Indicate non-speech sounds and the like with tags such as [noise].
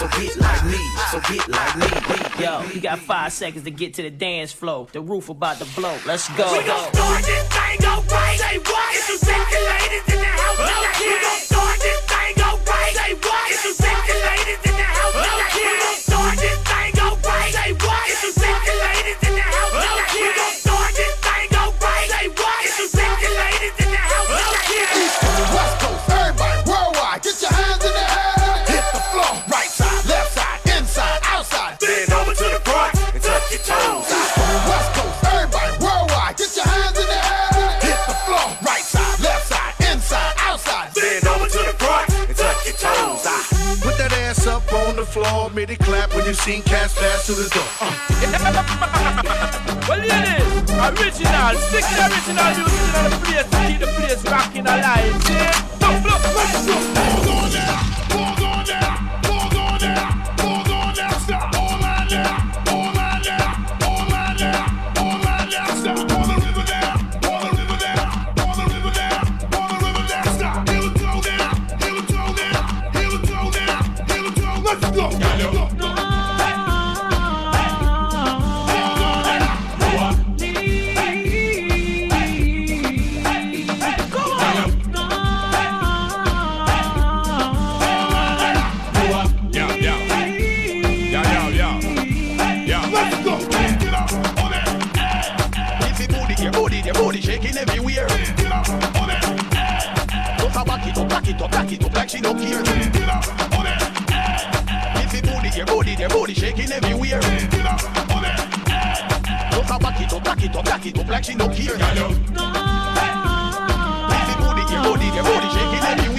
so get like me, so get like me. Yo, you got five seconds to get to the dance floor. The roof about to blow. Let's go. We gon' start this thing up right. Say what? The floor, made it clap when you seen cats pass to the door. Uh. [laughs] Well, ladies, original, stick the original music in the place keep the place rocking alive. See? Look, look, let's go. That, Don't a back it up, back it up, back it up like she don't care. Booty, your booty, shaking everywhere. get up on that. Don't a back it up, back it up, back it up like she don't care. If your booty, your booty, your booty shaking everywhere.